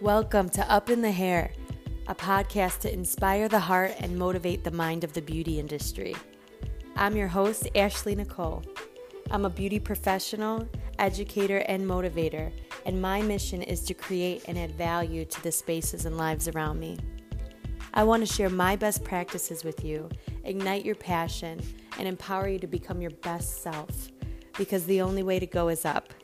Welcome to Up in the Hair, a podcast to inspire the heart and motivate the mind of the beauty industry. I'm your host, Ashley Nicole. I'm a beauty professional, educator, and motivator, and my mission is to create and add value to the spaces and lives around me. I want to share my best practices with you, ignite your passion, and empower you to become your best self because the only way to go is up.